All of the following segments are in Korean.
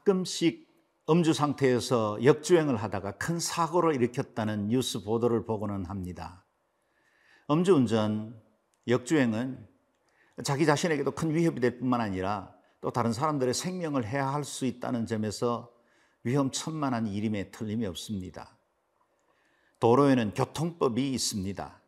가끔씩 음주 상태에서 역주행을 하다가 큰 사고를 일으켰다는 뉴스 보도를 보고는 합니다. 음주운전, 역주행은 자기 자신에게도 큰 위협이 될 뿐만 아니라 또 다른 사람들의 생명을 해할 수 있다는 점에서 위험천만한 일임에 틀림이 없습니다. 도로에는 교통법이 있습니다.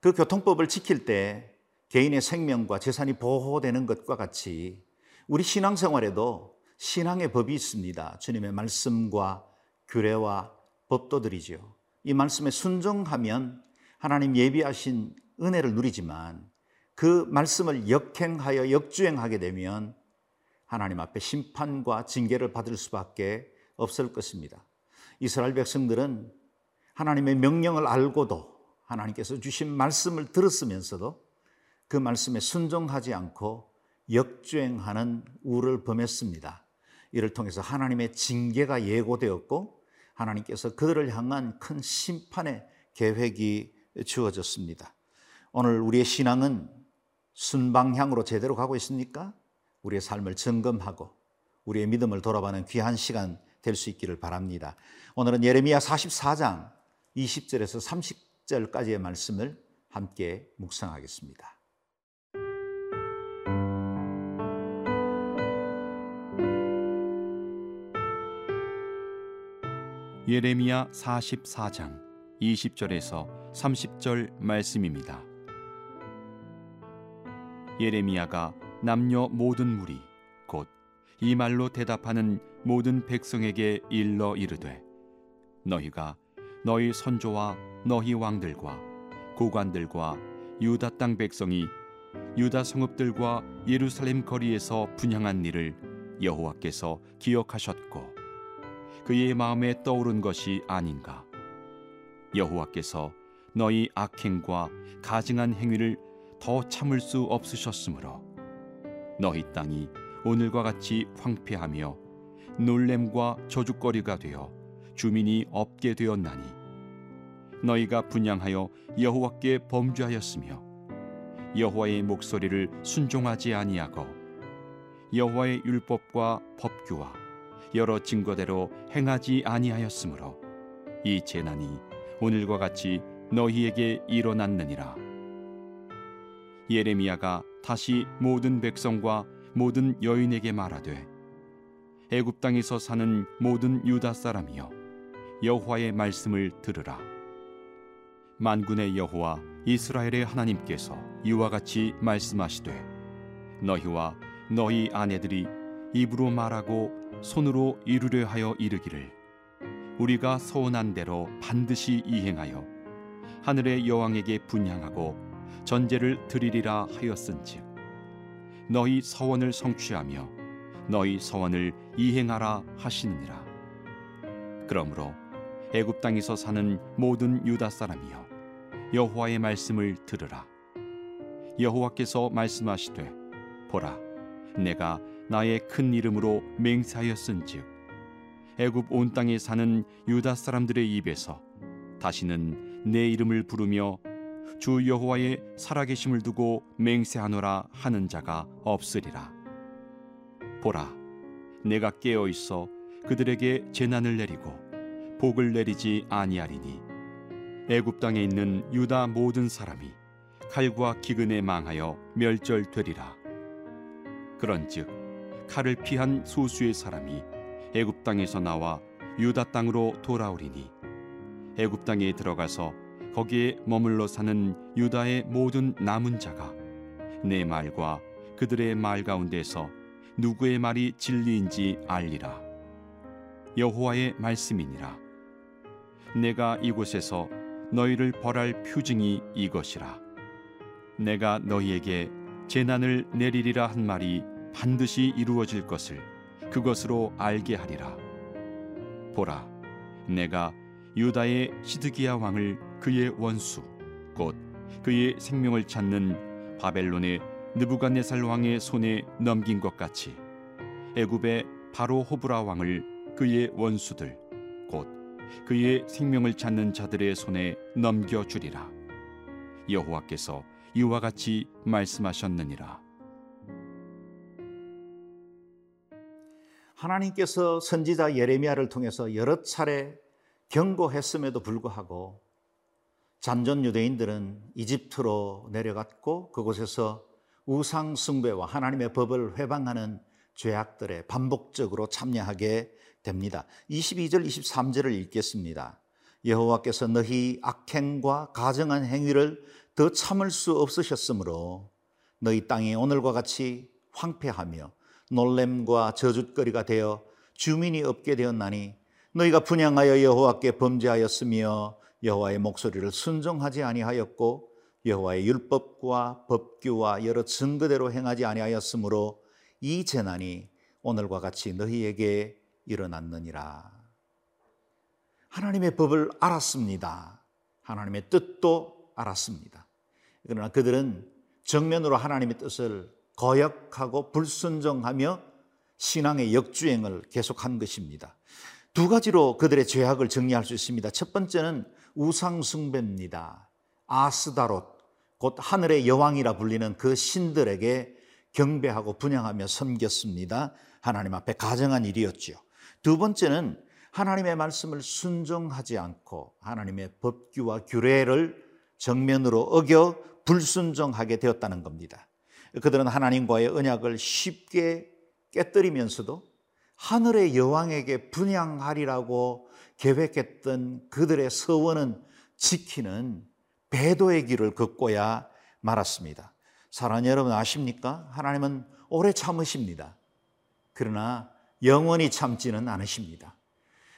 그 교통법을 지킬 때 개인의 생명과 재산이 보호되는 것과 같이 우리 신앙생활에도 신앙의 법이 있습니다. 주님의 말씀과 규례와 법도들이죠. 이 말씀에 순종하면 하나님 예비하신 은혜를 누리지만 그 말씀을 역행하여 역주행하게 되면 하나님 앞에 심판과 징계를 받을 수밖에 없을 것입니다. 이스라엘 백성들은 하나님의 명령을 알고도 하나님께서 주신 말씀을 들었으면서도 그 말씀에 순종하지 않고 역주행하는 우를 범했습니다. 이를 통해서 하나님의 징계가 예고되었고 하나님께서 그들을 향한 큰 심판의 계획이 주어졌습니다. 오늘 우리의 신앙은 순방향으로 제대로 가고 있습니까? 우리의 삶을 점검하고 우리의 믿음을 돌아보는 귀한 시간 될 수 있기를 바랍니다. 오늘은 예레미야 44장 20절에서 30절까지의 말씀을 함께 묵상하겠습니다. 예레미야 44장 20절에서 30절 말씀입니다. 예레미야가 남녀 모든 무리 곧 이 말로 대답하는 모든 백성에게 일러 이르되 너희가 너희 선조와 너희 왕들과 고관들과 유다 땅 백성이 유다 성읍들과 예루살렘 거리에서 분향한 일을 여호와께서 기억하셨고 그의 마음에 떠오른 것이 아닌가? 여호와께서 너희 악행과 가증한 행위를 더 참을 수 없으셨으므로 너희 땅이 오늘과 같이 황폐하며 놀램과 저주거리가 되어 주민이 없게 되었나니 너희가 분양하여 여호와께 범죄하였으며 여호와의 목소리를 순종하지 아니하고 여호와의 율법과 법규와 여러 증거대로 행하지 아니하였으므로 이 재난이 오늘과 같이 너희에게 일어났느니라. 예레미야가 다시 모든 백성과 모든 여인에게 말하되 애굽 땅에서 사는 모든 유다 사람이여 여호와의 말씀을 들으라. 만군의 여호와 이스라엘의 하나님께서 이와 같이 말씀하시되 너희와 너희 아내들이 입으로 말하고 손으로 이루려 하여 이르기를 우리가 서원한 대로 반드시 이행하여 하늘의 여왕에게 분향하고 전제를 드리리라 하였은즉 너희 서원을 성취하며 너희 서원을 이행하라 하시느니라. 그러므로 애굽 땅에서 사는 모든 유다 사람이여 여호와의 말씀을 들으라. 여호와께서 말씀하시되 보라 내가 나의 큰 이름으로 맹세하였은즉 애굽 온 땅에 사는 유다 사람들의 입에서 다시는 내 이름을 부르며 주 여호와의 살아계심을 두고 맹세하노라 하는 자가 없으리라. 보라 내가 깨어 있어 그들에게 재난을 내리고 복을 내리지 아니하리니 애굽 땅에 있는 유다 모든 사람이 칼과 기근에 망하여 멸절되리라. 그런즉 칼을 피한 소수의 사람이 애굽 땅에서 나와 유다 땅으로 돌아오리니 애굽 땅에 들어가서 거기에 머물러 사는 유다의 모든 남은 자가 내 말과 그들의 말 가운데서 누구의 말이 진리인지 알리라. 여호와의 말씀이니라. 내가 이곳에서 너희를 벌할 표징이 이것이라. 내가 너희에게 재난을 내리리라 한 말이 반드시 이루어질 것을 그것으로 알게 하리라. 보라, 내가 유다의 시드기야 왕을 그의 원수, 곧 그의 생명을 찾는 바벨론의 느부갓네살 왕의 손에 넘긴 것 같이 애굽의 바로 호브라 왕을 그의 원수들, 곧 그의 생명을 찾는 자들의 손에 넘겨 주리라. 여호와께서 이와 같이 말씀하셨느니라. 하나님께서 선지자 예레미야를 통해서 여러 차례 경고했음에도 불구하고 잔존 유대인들은 이집트로 내려갔고 그곳에서 우상 숭배와 하나님의 법을 회방하는 죄악들에 반복적으로 참여하게 됩니다. 22절 23절을 읽겠습니다. 여호와께서 너희 악행과 가정한 행위를 더 참을 수 없으셨으므로 너희 땅이 오늘과 같이 황폐하며 놀램과 저주거리가 되어 주민이 없게 되었나니 너희가 분양하여 여호와께 범죄하였으며 여호와의 목소리를 순종하지 아니하였고 여호와의 율법과 법규와 여러 증거대로 행하지 아니하였으므로 이 재난이 오늘과 같이 너희에게 일어났느니라. 하나님의 법을 알았습니다. 하나님의 뜻도 알았습니다. 그러나 그들은 정면으로 하나님의 뜻을 거역하고 불순종하며 신앙의 역주행을 계속한 것입니다. 두 가지로 그들의 죄악을 정리할 수 있습니다. 첫 번째는 우상숭배입니다. 아스다롯, 곧 하늘의 여왕이라 불리는 그 신들에게 경배하고 분양하며 섬겼습니다. 하나님 앞에 가정한 일이었지요. 두 번째는 하나님의 말씀을 순종하지 않고 하나님의 법규와 규례를 정면으로 어겨 불순종하게 되었다는 겁니다. 그들은 하나님과의 언약을 쉽게 깨뜨리면서도 하늘의 여왕에게 분양하리라고 계획했던 그들의 서원은 지키는 배도의 길을 걷고야 말았습니다. 사랑하는 여러분 아십니까? 하나님은 오래 참으십니다. 그러나 영원히 참지는 않으십니다.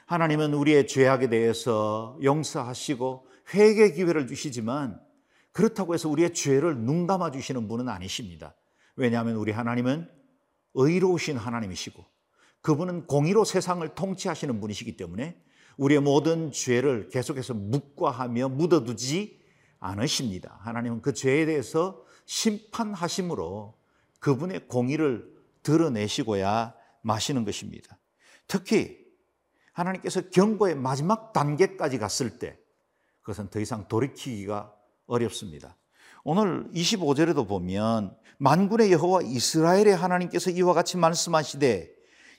하나님은 우리의 죄악에 대해서 용서하시고 회개 기회를 주시지만 그렇다고 해서 우리의 죄를 눈 감아 주시는 분은 아니십니다. 왜냐하면 우리 하나님은 의로우신 하나님이시고 그분은 공의로 세상을 통치하시는 분이시기 때문에 우리의 모든 죄를 계속해서 묵과하며 묻어두지 않으십니다. 하나님은 그 죄에 대해서 심판하심으로 그분의 공의를 드러내시고야 마시는 것입니다. 특히 하나님께서 경고의 마지막 단계까지 갔을 때 그것은 더 이상 돌이키기가 어렵습니다. 오늘 25절에도 보면 만군의 여호와 이스라엘의 하나님께서 이와 같이 말씀하시되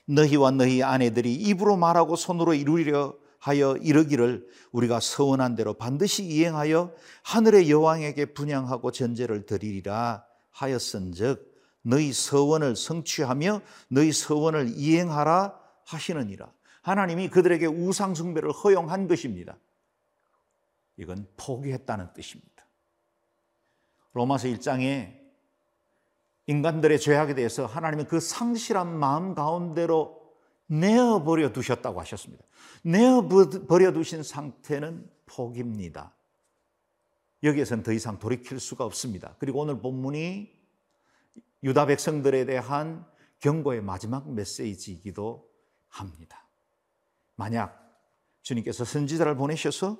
너희와 너희 아내들이 입으로 말하고 손으로 이루려 하여 이르기를 우리가 서원한 대로 반드시 이행하여 하늘의 여왕에게 분양하고 전제를 드리리라 하였은즉 너희 서원을 성취하며 너희 서원을 이행하라 하시느니라. 하나님이 그들에게 우상 숭배를 허용한 것입니다. 이건 포기했다는 뜻입니다. 로마서 1장에 인간들의 죄악에 대해서 하나님은 그 상실한 마음 가운데로 내어버려 두셨다고 하셨습니다. 내어버려 두신 상태는 포기입니다. 여기에서는 더 이상 돌이킬 수가 없습니다. 그리고 오늘 본문이 유다 백성들에 대한 경고의 마지막 메시지이기도 합니다. 만약 주님께서 선지자를 보내셔서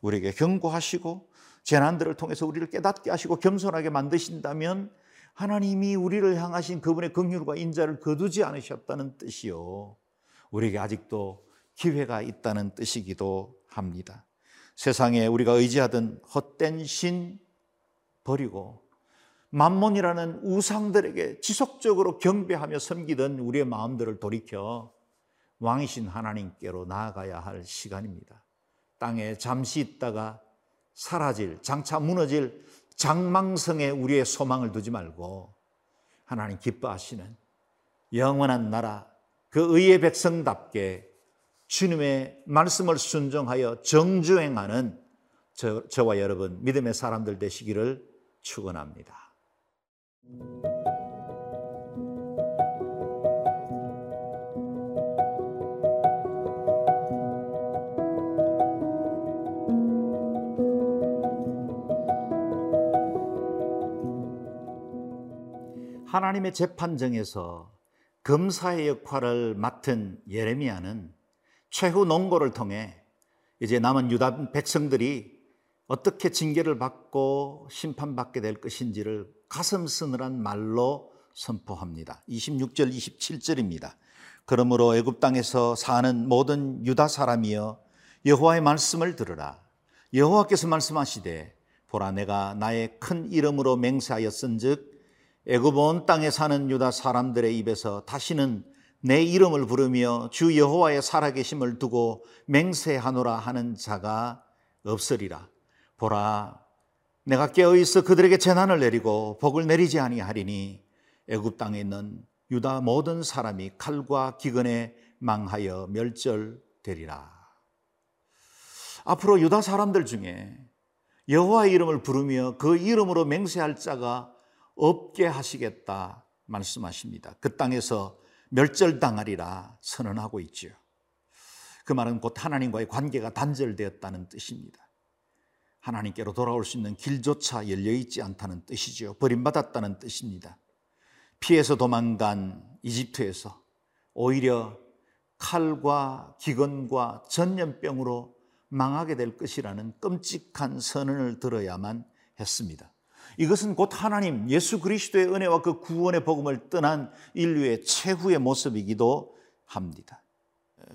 우리에게 경고하시고 재난들을 통해서 우리를 깨닫게 하시고 겸손하게 만드신다면 하나님이 우리를 향하신 그분의 긍휼과 인자를 거두지 않으셨다는 뜻이요. 우리에게 아직도 기회가 있다는 뜻이기도 합니다. 세상에 우리가 의지하던 헛된 신 버리고 만몬이라는 우상들에게 지속적으로 경배하며 섬기던 우리의 마음들을 돌이켜 왕이신 하나님께로 나아가야 할 시간입니다. 땅에 잠시 있다가 사라질, 장차 무너질 장망성에 우리의 소망을 두지 말고 하나님 기뻐하시는 영원한 나라, 그 의의 백성답게 주님의 말씀을 순종하여 정주행하는 저, 저와 여러분 믿음의 사람들 되시기를 축원합니다. 하나님의 재판정에서 검사의 역할을 맡은 예레미야는 최후 논고를 통해 이제 남은 유다 백성들이 어떻게 징계를 받고 심판받게 될 것인지를 가슴 쓰느란 말로 선포합니다. 26절 27절입니다. 그러므로 애굽 땅에서 사는 모든 유다 사람이여 여호와의 말씀을 들으라. 여호와께서 말씀하시되 보라 내가 나의 큰 이름으로 맹세하였은즉 애굽 온 땅에 사는 유다 사람들의 입에서 다시는 내 이름을 부르며 주 여호와의 살아계심을 두고 맹세하노라 하는 자가 없으리라. 보라, 내가 깨어 있어 그들에게 재난을 내리고 복을 내리지 아니하리니 애굽 땅에 있는 유다 모든 사람이 칼과 기근에 망하여 멸절되리라. 앞으로 유다 사람들 중에 여호와의 이름을 부르며 그 이름으로 맹세할 자가 없게 하시겠다 말씀하십니다. 그 땅에서 멸절당하리라 선언하고 있지요. 그 말은 곧 하나님과의 관계가 단절되었다는 뜻입니다. 하나님께로 돌아올 수 있는 길조차 열려 있지 않다는 뜻이지요. 버림받았다는 뜻입니다. 피해서 도망간 이집트에서 오히려 칼과 기근과 전염병으로 망하게 될 것이라는 끔찍한 선언을 들어야만 했습니다. 이것은 곧 하나님 예수 그리스도의 은혜와 그 구원의 복음을 떠난 인류의 최후의 모습이기도 합니다.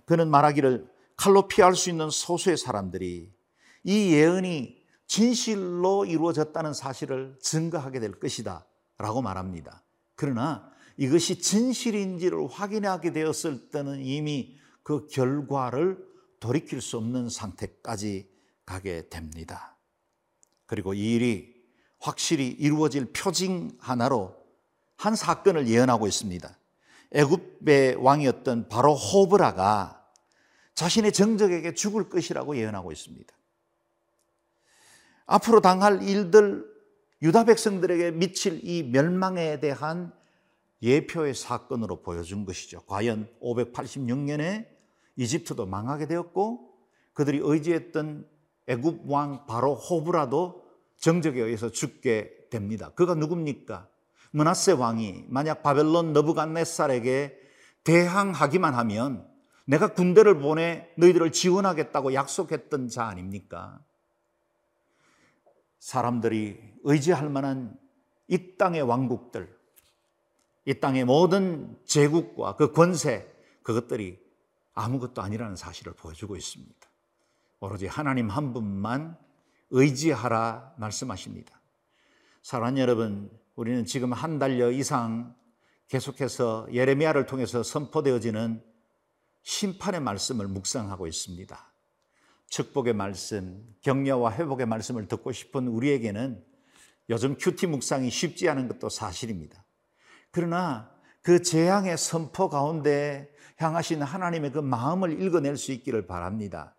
그는 말하기를 칼로 피할 수 있는 소수의 사람들이 이 예언이 진실로 이루어졌다는 사실을 증거하게 될 것이다 라고 말합니다. 그러나 이것이 진실인지를 확인하게 되었을 때는 이미 그 결과를 돌이킬 수 없는 상태까지 가게 됩니다. 그리고 이 일이 확실히 이루어질 표징 하나로 한 사건을 예언하고 있습니다. 애굽의 왕이었던 바로 호브라가 자신의 정적에게 죽을 것이라고 예언하고 있습니다. 앞으로 당할 일들 유다 백성들에게 미칠 이 멸망에 대한 예표의 사건으로 보여준 것이죠. 과연 586년에 이집트도 망하게 되었고 그들이 의지했던 애굽 왕 바로 호브라도 정적에 의해서 죽게 됩니다. 그가 누굽니까? 문하세 왕이 만약 바벨론 너부갓네살에게 대항하기만 하면 내가 군대를 보내 너희들을 지원하겠다고 약속했던 자 아닙니까? 사람들이 의지할 만한 이 땅의 왕국들, 이 땅의 모든 제국과 그 권세, 그것들이 아무것도 아니라는 사실을 보여주고 있습니다. 오로지 하나님 한 분만 의지하라 말씀하십니다. 사랑하는 여러분, 우리는 지금 한 달여 이상 계속해서 예레미야를 통해서 선포되어지는 심판의 말씀을 묵상하고 있습니다. 축복의 말씀, 격려와 회복의 말씀을 듣고 싶은 우리에게는 요즘 큐티 묵상이 쉽지 않은 것도 사실입니다. 그러나 그 재앙의 선포 가운데 향하신 하나님의 그 마음을 읽어낼 수 있기를 바랍니다.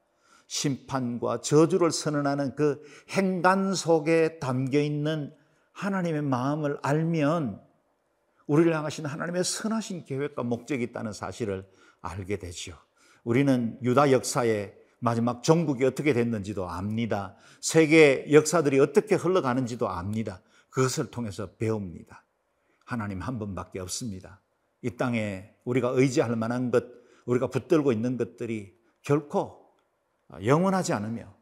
심판과 저주를 선언하는 그 행간 속에 담겨 있는 하나님의 마음을 알면 우리를 향하신 하나님의 선하신 계획과 목적이 있다는 사실을 알게 되죠. 우리는 유다 역사의 마지막 종국이 어떻게 됐는지도 압니다. 세계 역사들이 어떻게 흘러가는지도 압니다. 그것을 통해서 배웁니다. 하나님 한 분밖에 없습니다. 이 땅에 우리가 의지할 만한 것, 우리가 붙들고 있는 것들이 결코 영원하지 않으며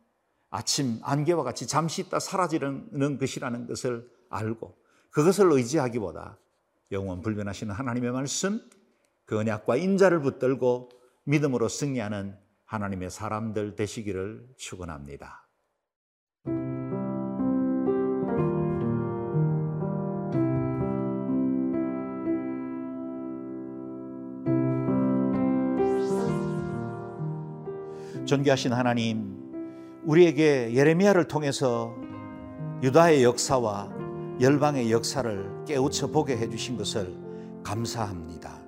아침 안개와 같이 잠시 있다 사라지는 것이라는 것을 알고 그것을 의지하기보다 영원 불변하시는 하나님의 말씀, 그 언약과 인자를 붙들고 믿음으로 승리하는 하나님의 사람들 되시기를 축원합니다. 존귀하신 하나님, 우리에게 예레미야를 통해서 유다의 역사와 열방의 역사를 깨우쳐 보게 해주신 것을 감사합니다.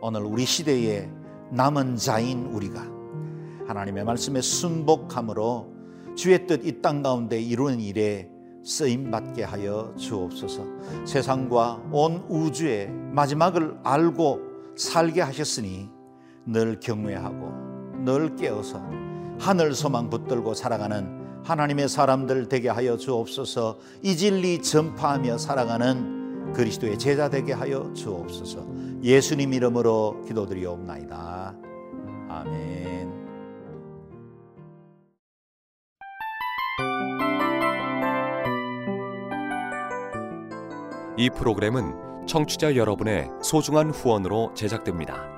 오늘 우리 시대의 남은 자인 우리가 하나님의 말씀에 순복함으로 주의 뜻 이 땅 가운데 이루는 일에 쓰임 받게 하여 주옵소서. 세상과 온 우주의 마지막을 알고 살게 하셨으니 늘 경외하고 늘 깨어서 하늘 소망 붙들고 살아가는 하나님의 사람들 되게 하여 주옵소서. 이 진리 전파하며 살아가는 그리스도의 제자 되게 하여 주옵소서. 예수님 이름으로 기도드리옵나이다. 아멘. 이 프로그램은 청취자 여러분의 소중한 후원으로 제작됩니다.